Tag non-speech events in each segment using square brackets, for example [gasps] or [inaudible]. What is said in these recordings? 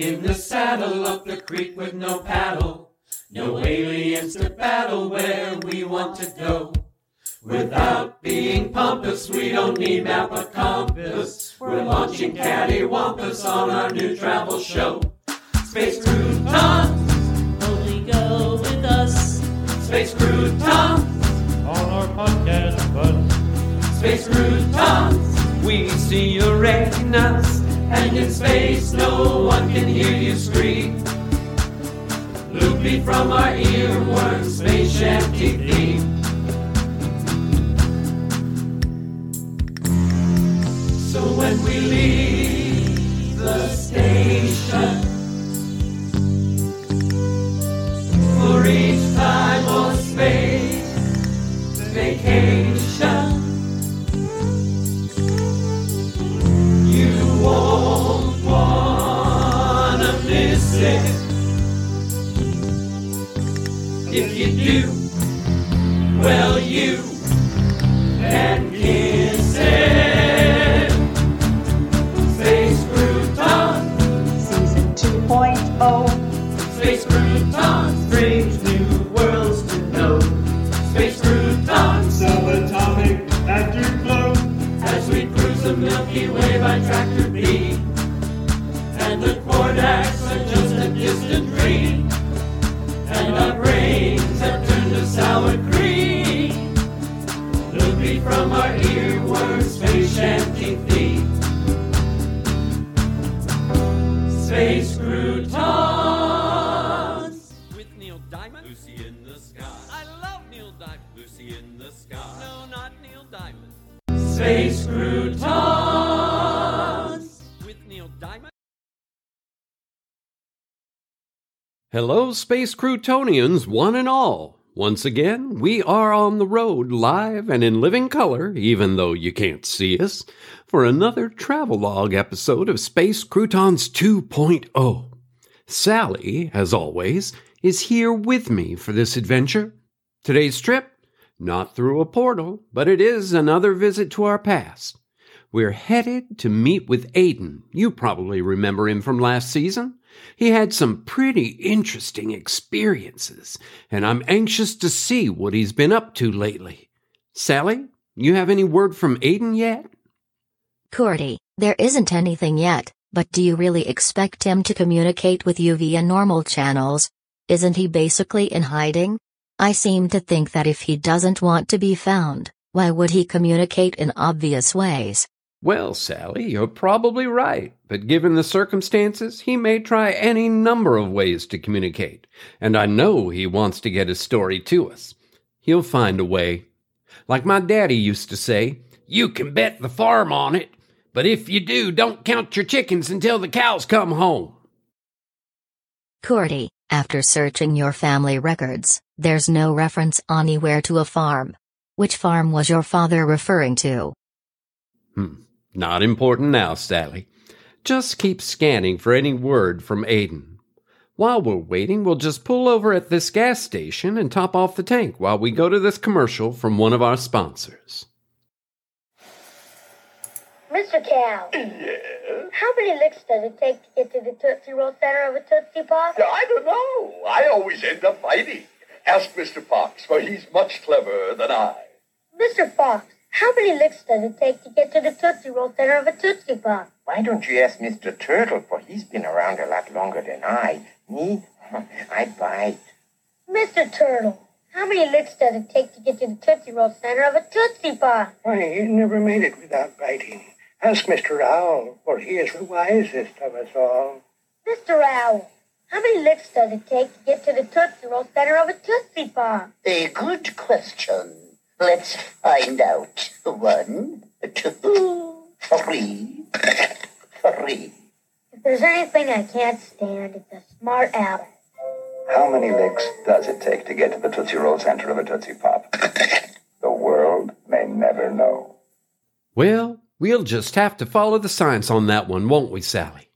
In the saddle up the creek with no paddle. No aliens to battle where we want to go. Without being pompous, we don't need map or compass. We're launching cattywampus on our new travel show. Space croutons, Only go with us. space croutons, on our podcast bus. space crew, croutons. We see your retinas, and in space no one can hear you scream. Loopy from our earworm, space shanty theme. So when we leave the station for each time or space vacation, the Milky Way by tractor beam. And the Kordaks are just a distant dream. And our brains have turned to sour cream. Loopy from our earworm, space shanty theme. Space Croutons. with Neil Diamond. Lucy in the sky. I love Neil Diamond. Lucy in the sky. No, not Neil Diamond. Space Croutons. With Neil Diamond. Hello, Space Croutonians, one and all. Once again, we are on the road, live and in living color, even though you can't see us, for another travelogue episode of Space Croutons 2.0. Sally, as always, is here with me for this adventure. Today's trip, not through a portal, but it is another visit to our past. We're headed to meet with Aiden. You probably remember him from last season. He had some pretty interesting experiences, and I'm anxious to see what he's been up to lately. Sally, you have any word from Aiden yet? Cordy, there isn't anything yet, but do you really expect him to communicate with you via normal channels? Isn't he basically in hiding? I seem to think that if he doesn't want to be found, why would he communicate in obvious ways? Well, Sally, you're probably right, but given the circumstances, he may try any number of ways to communicate, and I know he wants to get his story to us. He'll find a way. Like my daddy used to say, you can bet the farm on it, but if you do, don't count your chickens until the cows come home. Cordy, after searching your family records, there's no reference anywhere to a farm. Which farm was your father referring to? Hmm. Not important now, Sally. Just keep scanning for any word from Aiden. While we're waiting, we'll just pull over at this gas station and top off the tank while we go to this commercial from one of our sponsors. Mr. Cow. [clears throat] Yes. How many licks does it take to get to the Tootsie Roll center of a Tootsie Pop? I don't know. I always end up fighting. Ask Mr. Fox, for he's much cleverer than I. Mr. Fox, how many licks does it take to get to the Tootsie Roll center of a Tootsie Pop? Why don't you ask Mr. Turtle, for he's been around a lot longer than I. Me? [laughs] I bite. Mr. Turtle, how many licks does it take to get to the Tootsie Roll center of a Tootsie Pop? Why, you never made it without biting. Ask Mr. Owl, for he is the wisest of us all. Mr. Owl, how many licks does it take to get to the Tootsie Roll center of a Tootsie Pop? A good question. Let's find out. One, two, three, three. If there's anything I can't stand, it's a smart owl. How many licks does it take to get to the Tootsie Roll center of a Tootsie Pop? the world may never know. Well, we'll just have to follow the science on that one, won't we, Sally?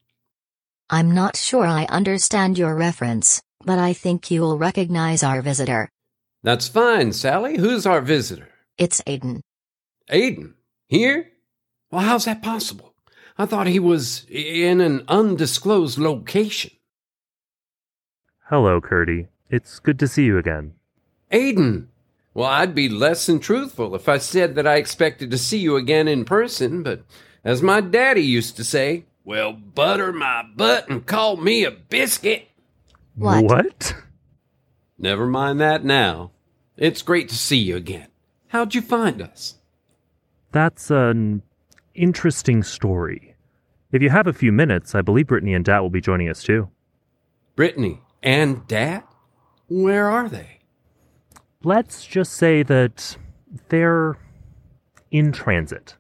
I'm not sure I understand your reference, but I think you'll recognize our visitor. That's fine, Sally. Who's our visitor? It's Aiden. Aiden. Here? Well, how's that possible? I thought he was in an undisclosed location. Hello, Curdy. It's good to see you again. Aiden! Well, I'd be less than truthful if I said that I expected to see you again in person, but as my daddy used to say, well, butter my butt and call me a biscuit. What? What? Never mind that now. It's great to see you again. How'd you find us? That's an interesting story. If you have a few minutes, I believe Brittany and Dad will be joining us too. Brittany and Dad? Where are they? Let's just say that they're in transit.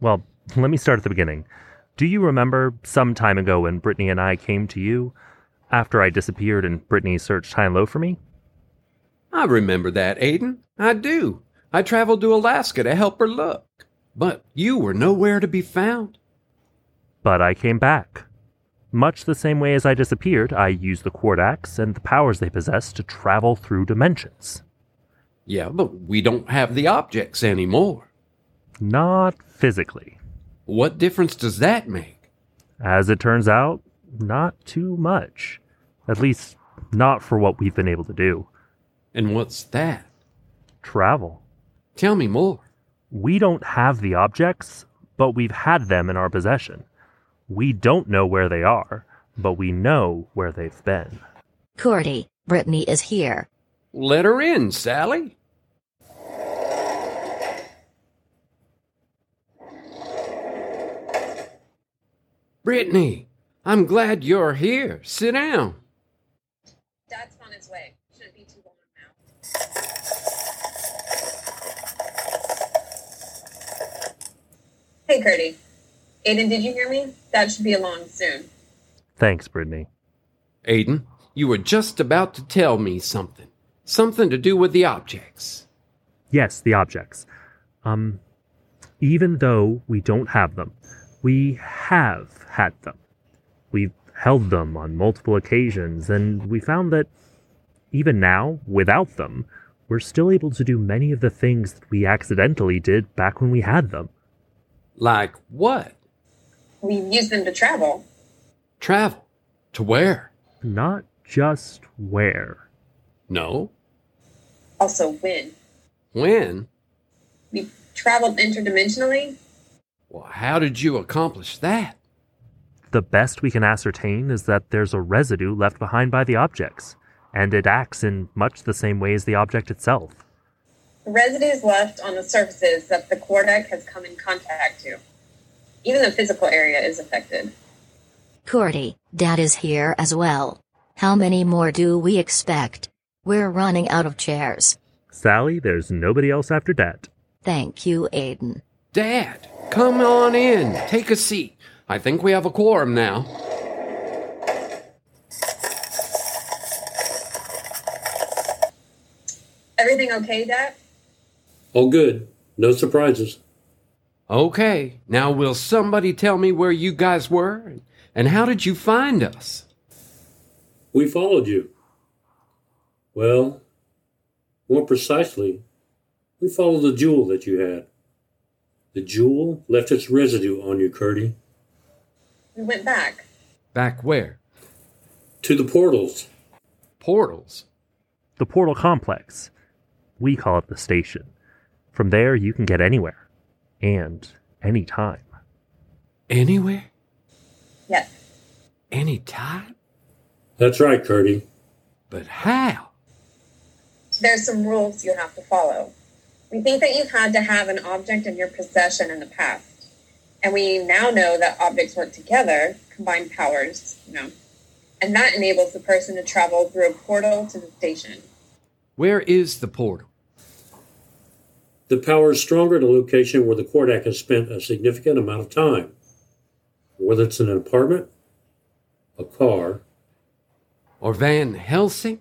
Well, let me start at the beginning. Do you remember some time ago when Brittany and I came to you after I disappeared and Brittany searched high and low for me? I remember that, Aiden. I do. I traveled to Alaska to help her look. But you were nowhere to be found. But I came back. Much the same way as I disappeared, I used the Quardax and the powers they possess to travel through dimensions. Yeah, but we don't have the objects anymore. Not physically. What difference does that make? As it turns out, not too much. At least, not for what we've been able to do. And what's that? Travel. Tell me more. We don't have the objects, but we've had them in our possession. We don't know where they are, but we know where they've been. Cordy, Brittany is here. Let her in, Sally. Brittany, I'm glad you're here. Sit down. Dad's on his way. Shouldn't be too long now. Hey, Curdy. Aiden, did you hear me? Dad should be along soon. Thanks, Brittany. Aiden, you were just about to tell me something. Something to do with the objects. Yes, the objects. Um, even though we don't have them, we have had them. We've held them on multiple occasions, and we found that even now, without them, we're still able to do many of the things that we accidentally did back when we had them. Like what? We've used them to travel. Travel. To where? Not just where. No. Also, when. When? We've traveled interdimensionally. Well, how did you accomplish that? The best we can ascertain is that there's a residue left behind by the objects, and it acts in much the same way as the object itself. The residues left on the surfaces that the Quardak has come in contact to. Even the physical area is affected. Cordy, Dad is here as well. How many more do we expect? We're running out of chairs. Sally, there's nobody else after Dad. Thank you, Aiden. Dad, come on in. Take a seat. I think we have a quorum now. Everything okay, Dad? All good. No surprises. Okay, now will somebody tell me where you guys were and how did you find us? We followed you. Well, more precisely, we followed the jewel that you had. The jewel left its residue on you, Curdy. We went back. Back where? To the portals. Portals? The portal complex. We call it the station. From there, you can get anywhere. And anytime. Anywhere? Yes. Anytime? That's right, Curdy. But how? There's some rules you have to follow. We think that you've had to have an object in your possession in the past. And we now know that objects work together, combine powers, you know. And that enables the person to travel through a portal to the station. Where is the portal? The power is stronger at a location where the Quardak has spent a significant amount of time. Whether it's in an apartment, a car, or Van Helsing?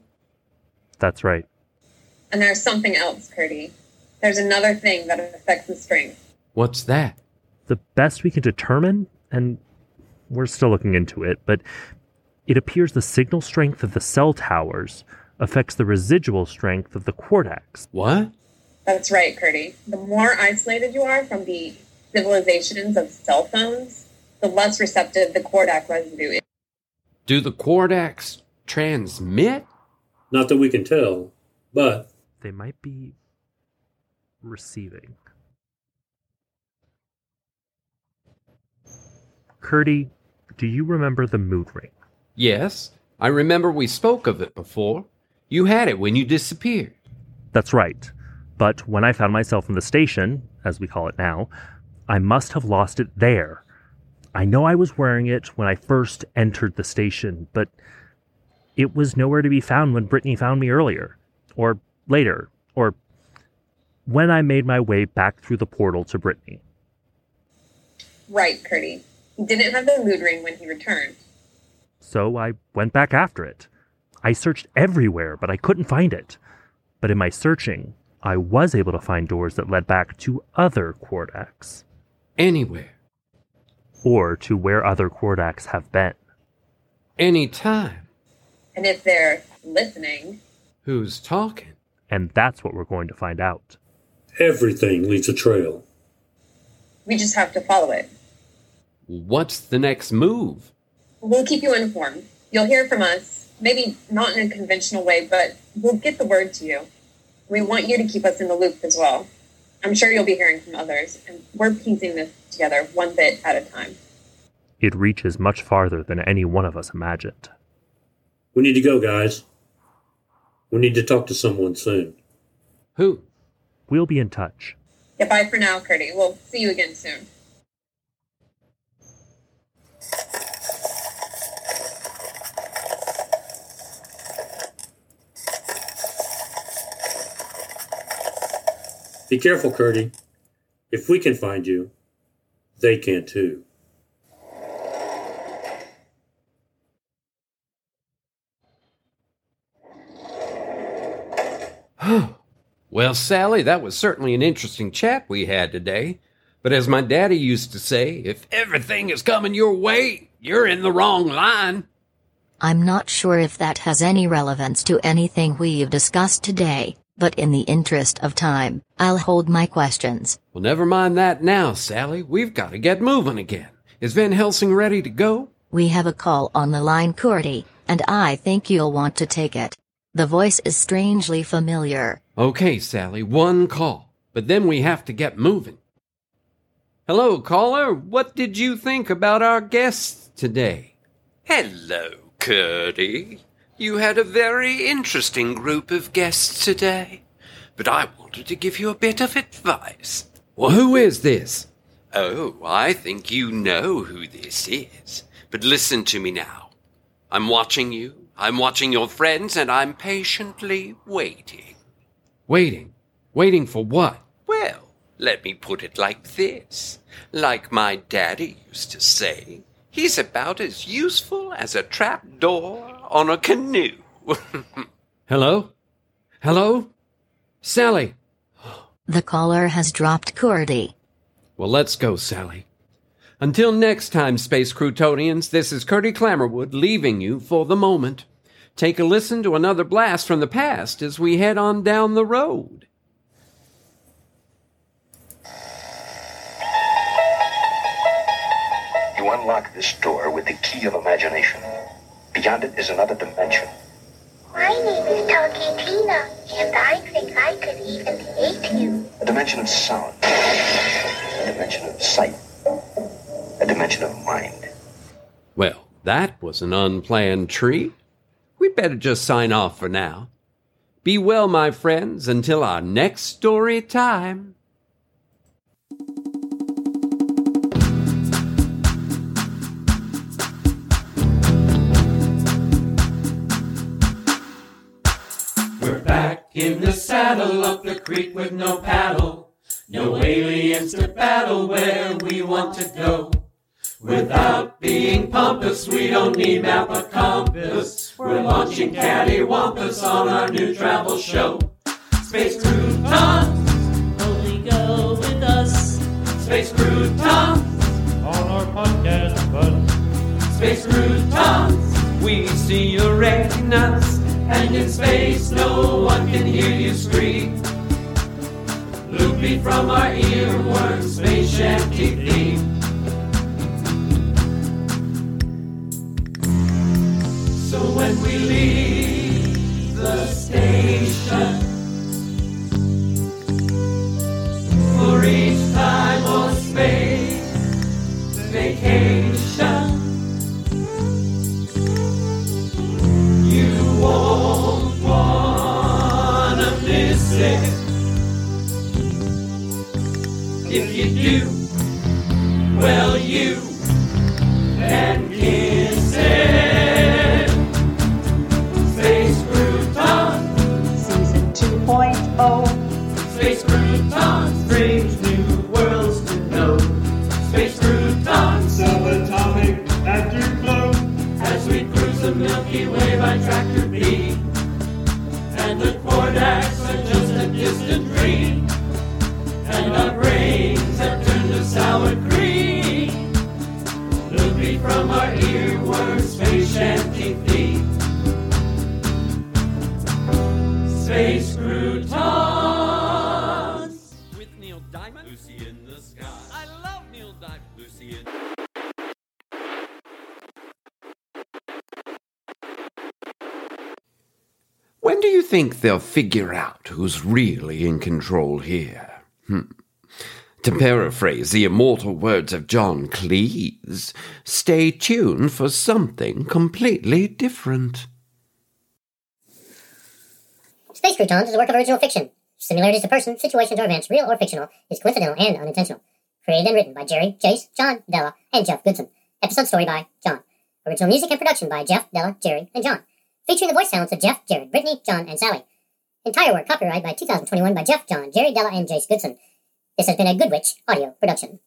That's right. And there's something else, Curdy. There's another thing that affects the strength. What's that? The best we can determine, and we're still looking into it, but it appears the signal strength of the cell towers affects the residual strength of the Quardax. What? That's right, Curdy. The more isolated you are from the civilizations of cell phones, the less receptive the Kordak residue is. Do the Quardaks transmit? Not that we can tell, but They might be receiving. Curdy, do you remember the mood ring? Yes, I remember we spoke of it before. You had it when you disappeared. That's right. But when I found myself in the station, as we call it now, I must have lost it there. I know I was wearing it when I first entered the station, but it was nowhere to be found when Brittany found me earlier, or later, or when I made my way back through the portal to Brittany. Right, Curdy. He didn't have the mood ring when he returned. So I went back after it. I searched everywhere, but I couldn't find it. But in my searching, I was able to find doors that led back to other Quardaks. Anywhere. Or to where other Quardaks have been. Anytime. And if they're listening, Who's talking? And that's what we're going to find out. everything leaves a trail. we just have to follow it. What's the next move? We'll keep you informed. You'll hear from us, maybe not in a conventional way, but we'll get the word to you. We want you to keep us in the loop as well. I'm sure you'll be hearing from others, and we're piecing this together one bit at a time. It reaches much farther than any one of us imagined. We need to go, guys. We need to talk to someone soon. Who? We'll be in touch. Goodbye for now, Curdy. We'll see you again soon. Be careful, Curdy. If we can find you, they can too. [gasps] Well, Sally, that was certainly an interesting chat we had today. But as my daddy used to say, if everything is coming your way, you're in the wrong line. I'm not sure if that has any relevance to anything we've discussed today, but in the interest of time, I'll hold my questions. Well, never mind that now, Sally. We've got to get moving again. Is Van Helsing ready to go? We have a call on the line, Cordy, and I think you'll want to take it. The voice is strangely familiar. Okay, Sally, one call. But then we have to get moving. Hello, caller. What did you think about our guests today? Hello, Curdy. You had a very interesting group of guests today, but I wanted to give you a bit of advice. Well, who is this? Oh, I think you know who this is. But listen to me now. I'm watching you, I'm watching your friends, and I'm patiently waiting. Waiting. Waiting for what? Well, let me put it like this. Like my daddy used to say, he's about as useful as a trap door on a canoe. [laughs] Hello? Hello? Sally? The caller has dropped Cordy. Well, let's go, Sally. Until next time, Space Croutonians, this is Curdy Clammerwood leaving you for the moment. Take a listen to another blast from the past as we head on down the road. You unlock this door with the key of imagination. Beyond it is another dimension. My name is Talkie and I think I could even hate you. A dimension of sound. A dimension of sight. A dimension of mind. Well, that was an unplanned treat. We better just sign off for now. Be well, my friends, until our next story time. In the saddle up the creek with no paddle. No aliens to battle where we want to go. Without being pompous, we don't need map or compass. We're launching cattywampus on our new travel show. Space Croutons, Only go with us. Space Croutons, on our podcast bus. Space Croutons. We see your retinas, and in space no one can hear you scream. Loopy from our earworm space shanty theme. So when we leave the station. If you do, well, you think they'll figure out who's really in control here? Hmm. To paraphrase the immortal words of John Cleese, stay tuned for something completely different. Space Croutons is a work of original fiction. Similarities to persons, situations, or events, real or fictional, is coincidental and unintentional. Created and written by Jerry, Jace, John, Della, and Jeff Goodson. Episode story by John. Original music and production by Jeff, Della, Jerry, and John. Featuring the voice talents of Jeff, Jared, Brittany, John, and Sally. Entire work copyright by 2021 by Jeff, John, Jerry, Della, and Jace Goodson. This has been a Good Witch audio production.